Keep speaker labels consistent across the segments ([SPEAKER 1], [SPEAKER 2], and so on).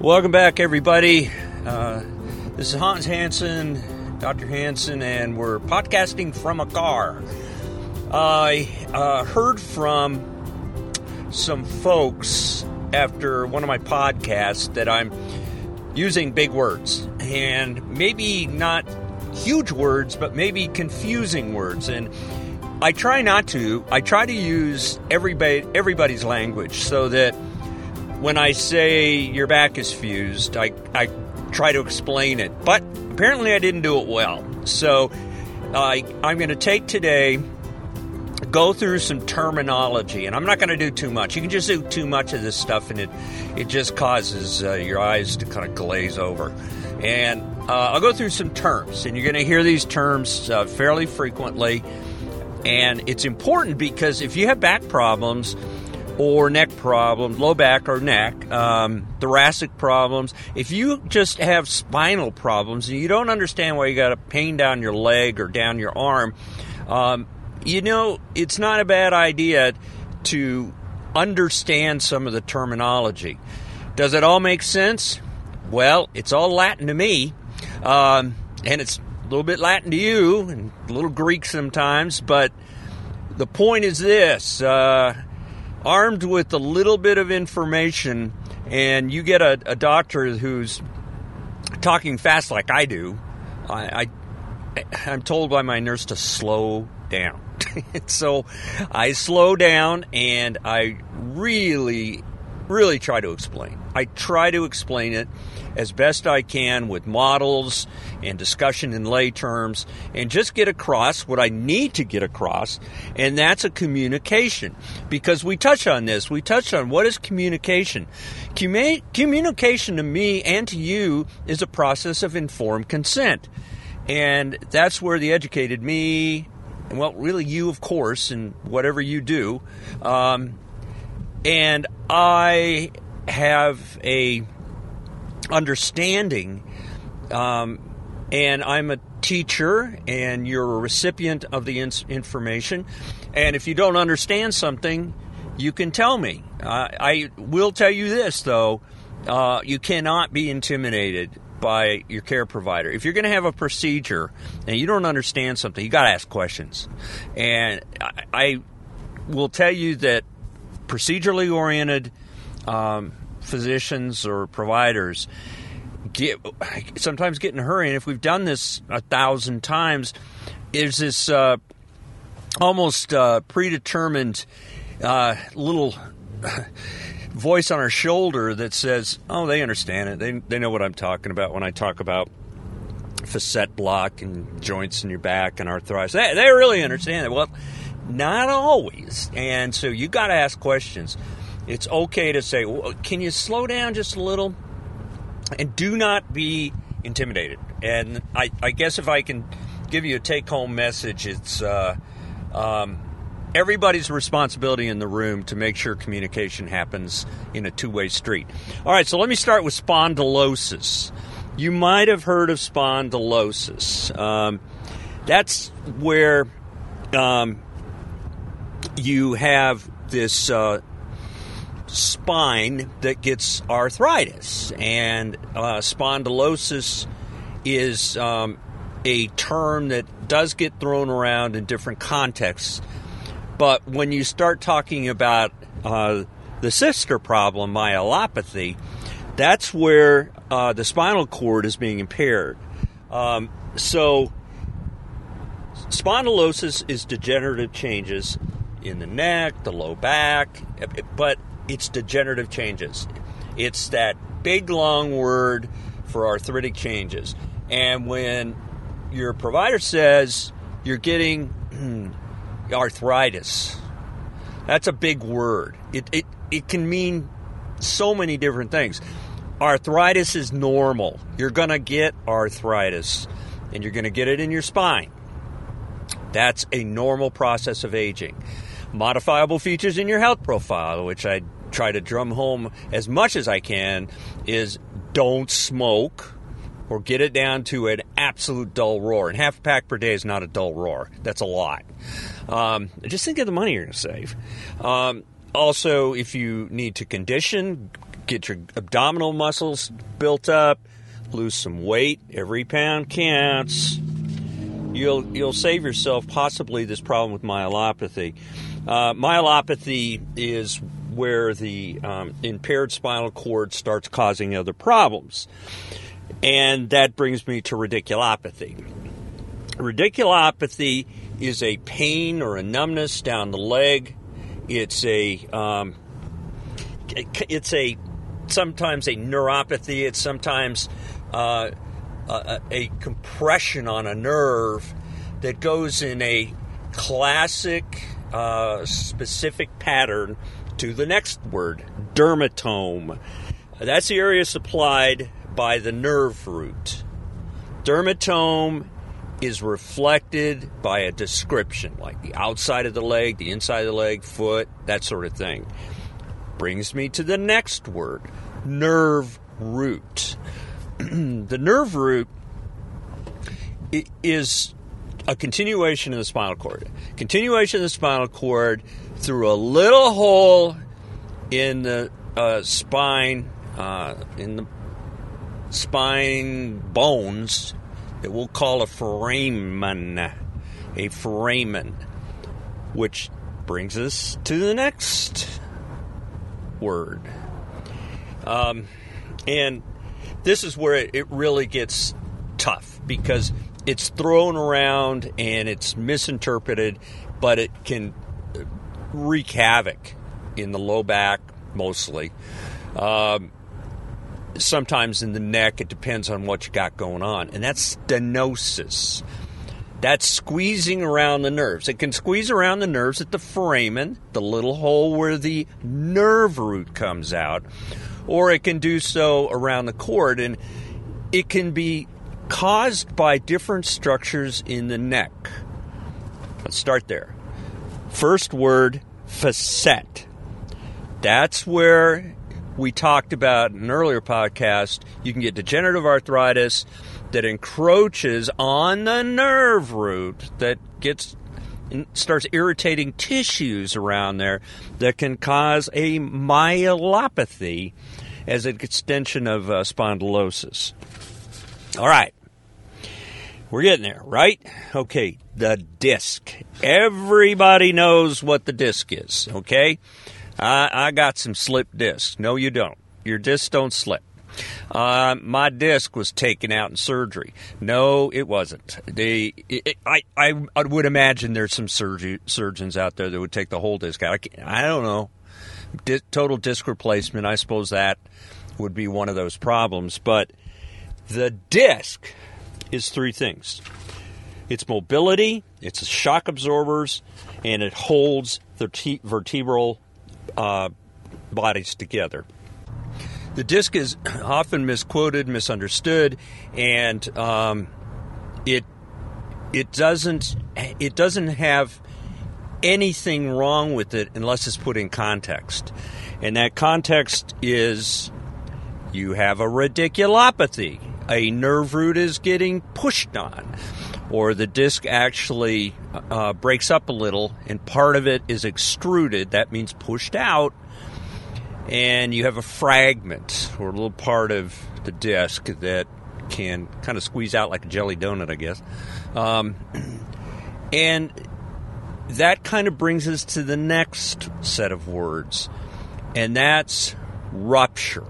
[SPEAKER 1] Welcome back, everybody. Uh, this is Hans Hansen, Dr. Hansen, and we're podcasting from a car. I uh, heard from some folks after one of my podcasts that I'm using big words and maybe not huge words, but maybe confusing words. And I try not to. I try to use everybody everybody's language so that when I say your back is fused, I, I try to explain it. But apparently I didn't do it well. So uh, I'm going to take today, go through some terminology, and I'm not going to do too much. You can just do too much of this stuff, and it, it just causes uh, your eyes to kind of glaze over. And uh, I'll go through some terms, and you're going to hear these terms uh, fairly frequently. And it's important because if you have back problems, or neck problems, low back or neck, um, thoracic problems. If you just have spinal problems and you don't understand why you got a pain down your leg or down your arm, um, you know, it's not a bad idea to understand some of the terminology. Does it all make sense? Well, it's all Latin to me, um, and it's a little bit Latin to you, and a little Greek sometimes, but the point is this. Uh, armed with a little bit of information and you get a, a doctor who's talking fast like I do, I, I I'm told by my nurse to slow down. so I slow down and I really, really try to explain. I try to explain it as best I can with models and discussion in lay terms and just get across what I need to get across, and that's a communication. Because we touch on this, we touch on what is communication. communication to me and to you is a process of informed consent. And that's where the educated me, well, really you, of course, and whatever you do. Um, and I have a understanding. Um, and I'm a teacher, and you're a recipient of the in- information. And if you don't understand something, you can tell me. Uh, I will tell you this, though uh, you cannot be intimidated by your care provider. If you're going to have a procedure and you don't understand something, you got to ask questions. And I, I, will tell you that procedurally oriented um, physicians or providers get sometimes get in a hurry. And if we've done this a thousand times, is this uh, almost uh, predetermined uh, little voice on our shoulder that says, "Oh, they understand it. They they know what I'm talking about when I talk about." facet block and joints in your back and arthritis. They, they really understand it. Well, not always. And so you got to ask questions it's okay to say, well, can you slow down just a little? And do not be intimidated. And I, I guess if I can give you a take home message, it's uh, um, everybody's responsibility in the room to make sure communication happens in a two way street. All right, so let me start with spondylosis. You might have heard of spondylosis. Um, that's where um, you have this uh, spine that gets arthritis. And uh, spondylosis is um, a term that does get thrown around in different contexts. But when you start talking about uh, the sister problem, myelopathy, that's where uh, the spinal cord is being impaired. Um, so, spondylosis is degenerative changes in the neck, the low back, but it's degenerative changes. It's that big long word for arthritic changes. And when your provider says you're getting arthritis, that's a big word. It, it, it can mean so many different things. Arthritis is normal. You're going to get arthritis, and you're going to get it in your spine. That's a normal process of aging. Modifiable features in your health profile, which I try to drum home as much as I can is don't smoke or get it down to an absolute dull roar. And half a pack per day is not a dull roar. That's a lot. Um, just think of the money you're going to save. Um, also, if you need to condition, get your abdominal muscles built up, lose some weight. Every pound counts. You'll you'll save yourself possibly this problem with myelopathy. Uh, myelopathy is where the um, impaired spinal cord starts causing other problems, and that brings me to radiculopathy. Radiculopathy is a pain or a numbness down the leg. It's a um, it's a sometimes a neuropathy. It's sometimes uh, a, a compression on a nerve that goes in a classic uh, specific pattern to the next word, dermatome. That's the area supplied by the nerve root. Dermatome is reflected by a description, like the outside of the leg, the inside of the leg, foot, that sort of thing. Brings me to the next word, nerve root. the nerve root is a continuation of the spinal cord. Continuation of the spinal cord through a little hole in the uh, spine, uh, in the spine bones that we'll call a foramen, a foramen, which brings us to the next word. Um, and this is where it, it really gets tough because it's thrown around and it's misinterpreted, but it can wreak havoc in the low back mostly. Um, sometimes in the neck. It depends on what you got going on. And that's stenosis. That's squeezing around the nerves. It can squeeze around the nerves at the foramen, the little hole where the nerve root comes out, or it can do so around the cord. And it can be caused by different structures in the neck. Let's start there. First word, facet. That's where we talked about in an earlier podcast, you can get degenerative arthritis that encroaches on the nerve root that gets starts irritating tissues around there that can cause a myelopathy as an extension of uh, spondylosis. All right. We're getting there, right? Okay, the disc. Everybody knows what the disc is, okay? I, I got some slip discs. No, you don't. Your discs don't slip. Uh, my disc was taken out in surgery. No, it wasn't. They, it, I, I, I, would imagine there's some surgeons out there that would take the whole disc out. I, I don't know. Di- total disc replacement. I suppose that would be one of those problems. But the disc is three things. It's mobility, it's shock absorbers, and it holds the t- vertebral uh, bodies together. The disc is often misquoted, misunderstood, and um, it it doesn't it doesn't have anything wrong with it unless it's put in context, and that context is you have a radiculopathy, a nerve root is getting pushed on or the disc actually uh, breaks up a little and part of it is extruded, that means pushed out, and you have a fragment or a little part of the disc that can kind of squeeze out like a jelly donut, I guess. Um, and that kind of brings us to the next set of words, and that's rupture.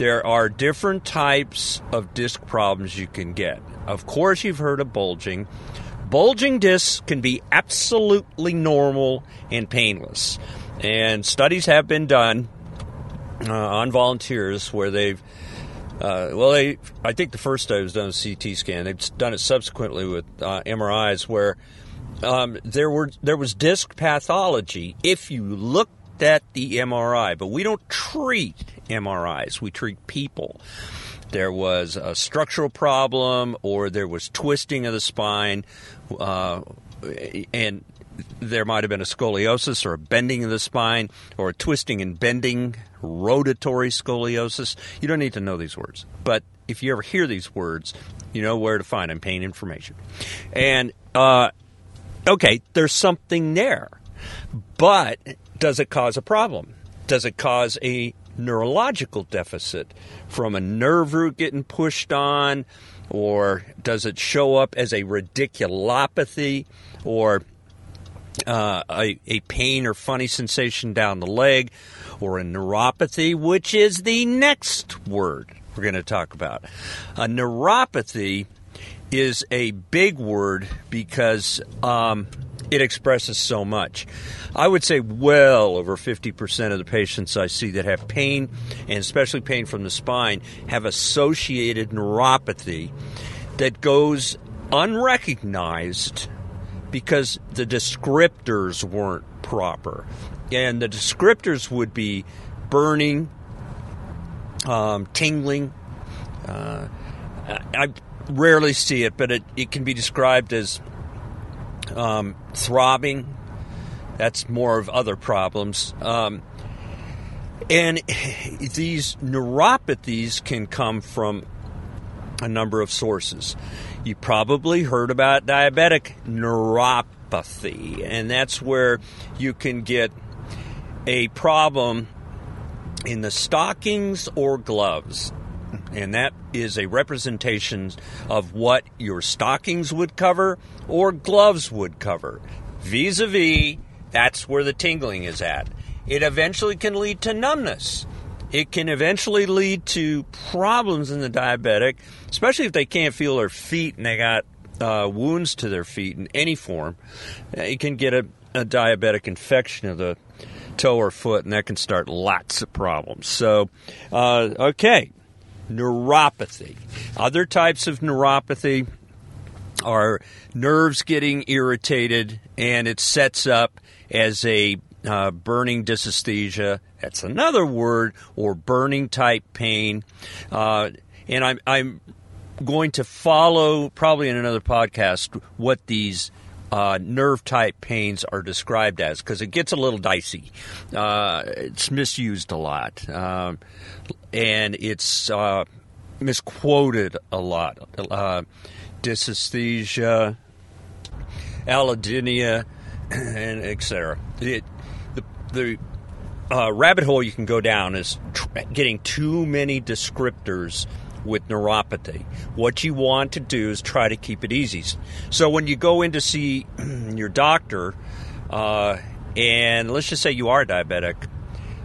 [SPEAKER 1] There are different types of disc problems you can get. Of course, you've heard of bulging. Bulging discs can be absolutely normal and painless. And studies have been done uh, on volunteers where they've, uh, well, they, I think the first study was done with CT scan. They've done it subsequently with uh, MRIs where um, there were there was disc pathology if you at the MRI, but we don't treat MRIs. We treat people there was a structural problem or there was twisting of the spine, uh, and there might have been a scoliosis or a bending of the spine or a twisting and bending, rotatory scoliosis. You don't need to know these words, but if you ever hear these words, you know where to find them, pain information. And, uh, okay, there's something there, but does it cause a problem? Does it cause a neurological deficit from a nerve root getting pushed on, or does it show up as a radiculopathy, or uh, a, a pain or funny sensation down the leg, or a neuropathy, which is the next word we're going to talk about. A neuropathy is a big word because um, it expresses so much. I would say well over 50% of the patients I see that have pain, and especially pain from the spine, have associated neuropathy that goes unrecognized because the descriptors weren't proper. And the descriptors would be burning, um, tingling. Uh, I rarely see it, but it, it can be described as um, throbbing. That's more of other problems. Um, and these neuropathies can come from a number of sources. You probably heard about diabetic neuropathy, and that's where you can get a problem in the stockings or gloves. And that is a representation of what your stockings would cover or gloves would cover. Vis a vis, that's where the tingling is at. It eventually can lead to numbness. It can eventually lead to problems in the diabetic, especially if they can't feel their feet and they got uh, wounds to their feet in any form. It can get a, a diabetic infection of the toe or foot, and that can start lots of problems. So, uh, okay, neuropathy. Other types of neuropathy are nerves getting irritated, and it sets up as a uh, burning dysesthesia. That's another word, or burning type pain. Uh, and I'm, I'm going to follow, probably in another podcast, what these uh, nerve type pains are described as because it gets a little dicey. Uh, it's misused a lot, um, and it's uh, misquoted a lot. Uh, dysesthesia, allodynia, and etc. The, the, uh, rabbit hole you can go down is tr- getting too many descriptors with neuropathy. What you want to do is try to keep it easy. So when you go in to see your doctor, uh, and let's just say you are diabetic,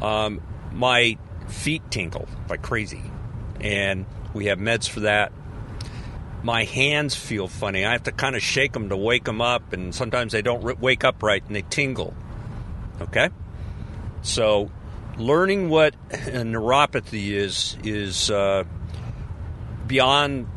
[SPEAKER 1] um, my feet tingle like crazy, and we have meds for that. My hands feel funny. I have to kind of shake them to wake them up, and sometimes they don't wake up right and they tingle. Okay? So, learning what a neuropathy is is uh, beyond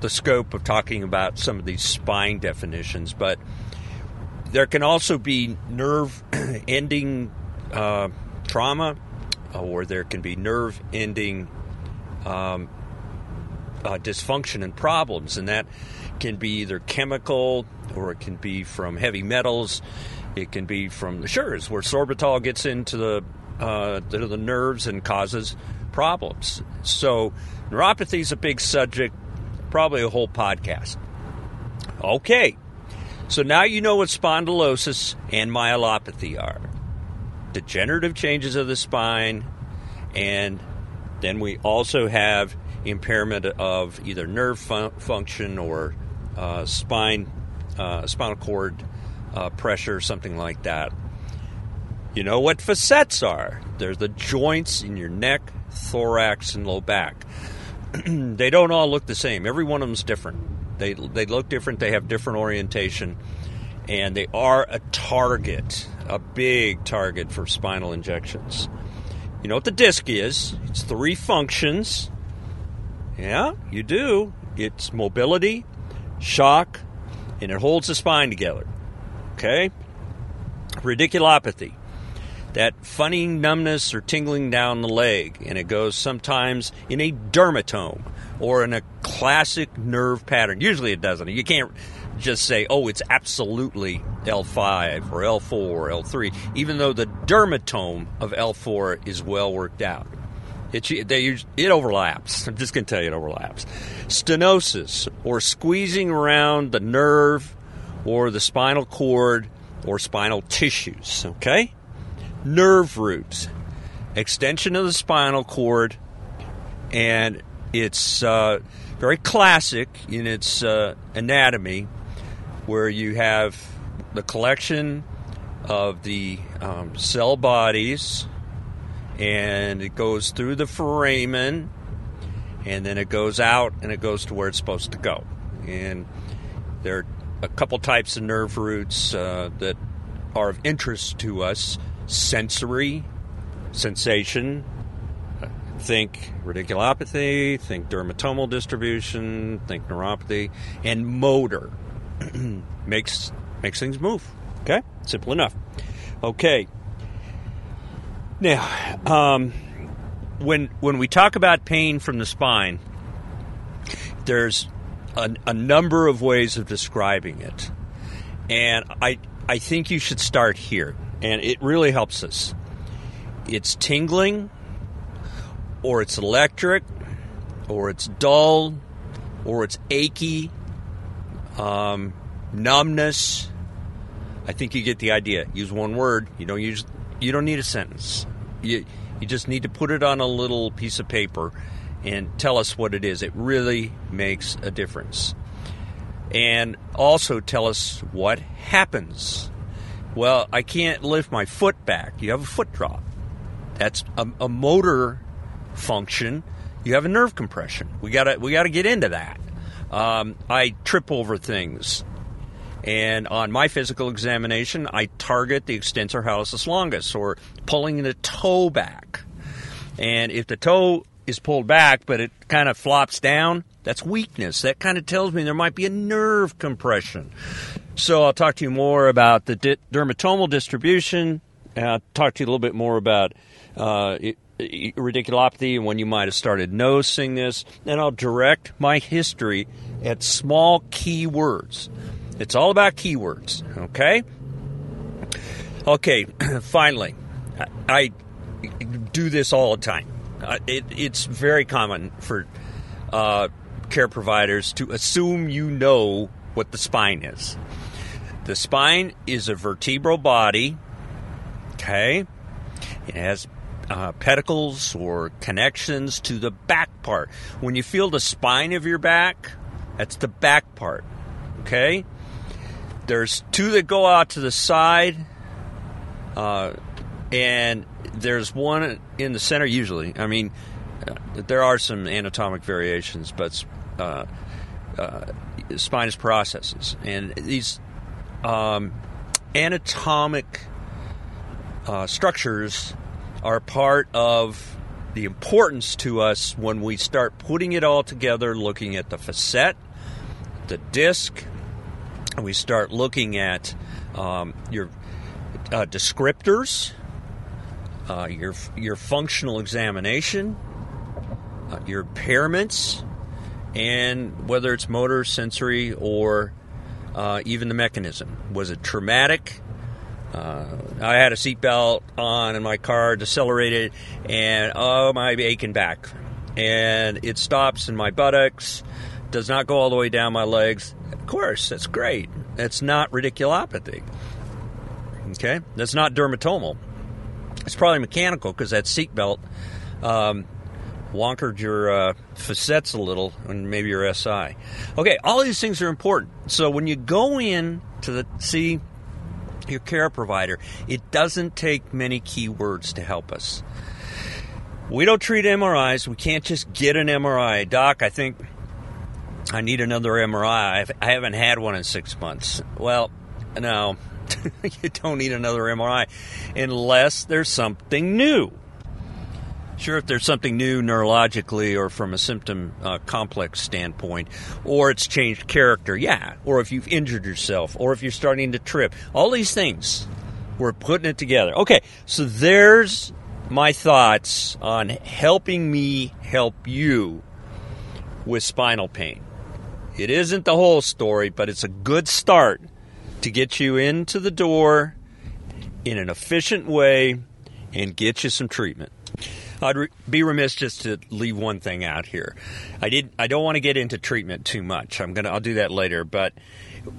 [SPEAKER 1] the scope of talking about some of these spine definitions, but there can also be nerve ending uh, trauma, or there can be nerve ending um, uh, dysfunction and problems, and that can be either chemical or it can be from heavy metals. It can be from the sures where sorbitol gets into the uh, the, the nerves and causes problems. So, neuropathy is a big subject, probably a whole podcast. Okay, so now you know what spondylosis and myelopathy are degenerative changes of the spine, and then we also have impairment of either nerve fun- function or uh, spine, uh, spinal cord uh, pressure, something like that. You know what facets are? They're the joints in your neck, thorax, and low back. they don't all look the same. Every one of them's different. They they look different. They have different orientation, and they are a target, a big target for spinal injections. You know what the disc is? It's three functions. Yeah, you do. It's mobility, shock, and it holds the spine together. Okay? Radiculopathy that funny numbness or tingling down the leg, and it goes sometimes in a dermatome or in a classic nerve pattern. Usually it doesn't. You can't just say, oh, it's absolutely L5 or L4 or L3, even though the dermatome of L4 is well worked out. It, they, it overlaps. I'm just going to tell you it overlaps. Stenosis, or squeezing around the nerve or the spinal cord or spinal tissues. Okay? nerve roots. extension of the spinal cord, and it's uh, very classic in its uh, anatomy, where you have the collection of the um, cell bodies, and it goes through the foramen, and then it goes out and it goes to where it's supposed to go. And there are a couple types of nerve roots uh, that are of interest to us sensory, sensation. Think radiculopathy, think dermatomal distribution, think neuropathy, and motor makes makes things move. Okay, simple enough. Okay. Now, um, when when we talk about pain from the spine, there's a, a number of ways of describing it, and I I think you should start here, and it really helps us. It's tingling, or it's electric, or it's dull, or it's achy, um, numbness. I think you get the idea. Use one word. You don't use. You don't need a sentence. You you just need to put it on a little piece of paper and tell us what it is. It really makes a difference. And also tell us what happens. Well, I can't lift my foot back. You have a foot drop. That's a, a motor function. You have a nerve compression. We gotta we gotta get into that. Um, I trip over things. And on my physical examination, I target the extensor hallucis longus or pulling the toe back. And if the toe is pulled back, but it kind of flops down, that's weakness. That kind of tells me there might be a nerve compression. So I'll talk to you more about the di- dermatomal distribution. And I'll talk to you a little bit more about uh, radiculopathy and when you might have started noticing this. And I'll direct my history at small key words. It's all about keywords, okay? Okay, finally, I do this all the time. Uh, it, it's very common for uh, care providers to assume you know what the spine is. The spine is a vertebral body, okay? It has uh, pedicles or connections to the back part. When you feel the spine of your back, that's the back part, okay? There's two that go out to the side, uh, and there's one in the center usually. I mean, uh, there are some anatomic variations, but uh, uh, spinous processes and these um, anatomic uh, structures are part of the importance to us when we start putting it all together, looking at the facet, the disc, and we start looking at um, your uh, descriptors uh, your your functional examination, uh, your impairments, and whether it's motor, sensory, or uh, even the mechanism. Was it traumatic? Uh, I had a seatbelt on in my car, decelerated, and oh, my aching back. And it stops in my buttocks, does not go all the way down my legs. Of course, that's great. That's not radiculopathy. Okay? That's not dermatomal. It's probably mechanical because that seatbelt um, wonkered your uh, facets a little and maybe your SI. Okay, all these things are important. So when you go in to the see your care provider, it doesn't take many keywords to help us. We don't treat MRIs. We can't just get an MRI. Doc, I think I need another MRI. I haven't had one in six months. Well, no, you don't need another MRI unless there's something new. Sure, if there's something new neurologically or from a symptom uh, complex standpoint, or it's changed character, yeah, or if you've injured yourself, or if you're starting to trip, all these things, we're putting it together. Okay, so there's my thoughts on helping me help you with spinal pain. It isn't the whole story, but it's a good start to get you into the door in an efficient way and get you some treatment. I'd re- be remiss just to leave one thing out here. I did. I don't want to get into treatment too much. I'm gonna. I'll do that later. But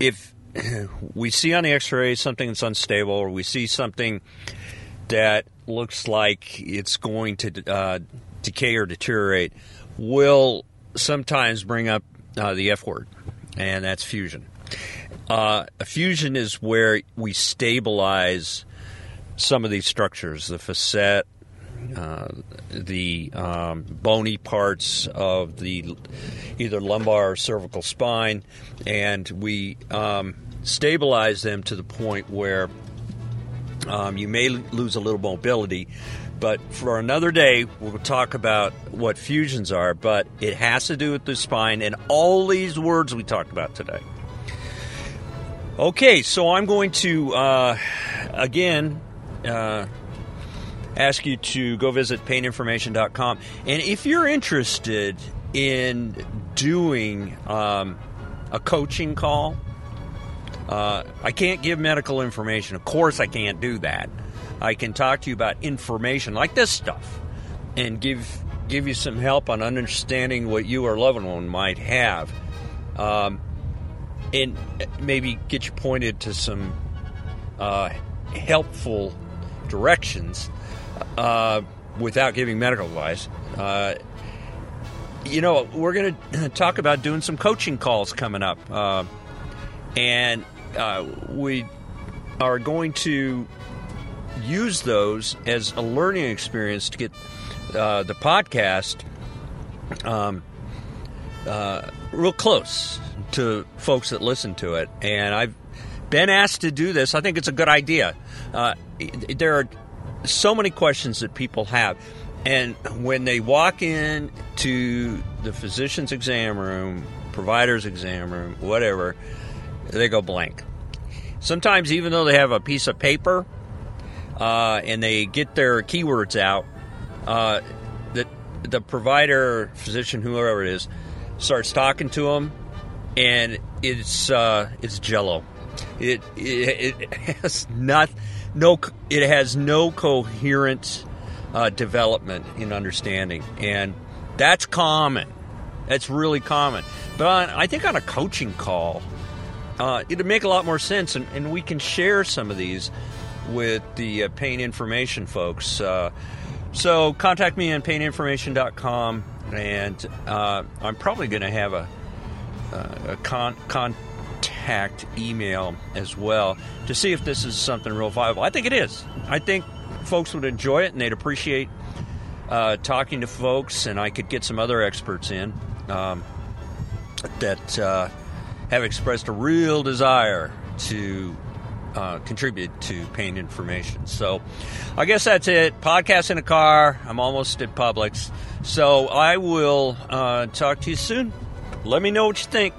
[SPEAKER 1] if we see on the X-ray something that's unstable, or we see something that looks like it's going to uh, decay or deteriorate will sometimes bring up uh, the F word, and that's fusion. Uh, a fusion is where we stabilize some of these structures, the facet, uh, the um, bony parts of the either lumbar or cervical spine, and we um, stabilize them to the point where um, you may lose a little mobility. But for another day, we'll talk about what fusions are, but it has to do with the spine and all these words we talked about today. Okay, so I'm going to, uh, again, uh, ask you to go visit paininformation.com. And if you're interested in doing um, a coaching call, uh, I can't give medical information. Of course, I can't do that. I can talk to you about information like this stuff and give give you some help on understanding what you or loved one might have. Um, and maybe get you pointed to some uh, helpful directions uh, without giving medical advice. Uh, you know, we're going to talk about doing some coaching calls coming up. Uh, and uh, we are going to use those as a learning experience to get uh, the podcast um, real close to folks that listen to it. And I've been asked to do this. I think it's a good idea. There are so many questions that people have. And when they walk in to the physician's exam room, provider's exam room, whatever, they go blank. Sometimes, even though they have a piece of paper uh, and they get their keywords out, uh, the, the provider, physician, whoever it is, starts talking to them and it's uh, it's Jello. It, it, it has not no it has no coherent uh, development in understanding, and that's common. That's really common. But on, I think on a coaching call, uh, it'd make a lot more sense, and, and, we can share some of these with the uh, pain information folks. Uh, so contact me on paininformation.com, and uh, I'm probably going to have a a con- email as well to see if this is something real viable. I think it is. I think folks would enjoy it and they'd appreciate uh, talking to folks, and I could get some other experts in um, that uh, have expressed a real desire to uh, contribute to pain information. So I guess that's it. Podcast in a car. I'm almost at Publix. So I will uh, talk to you soon. Let me know what you think.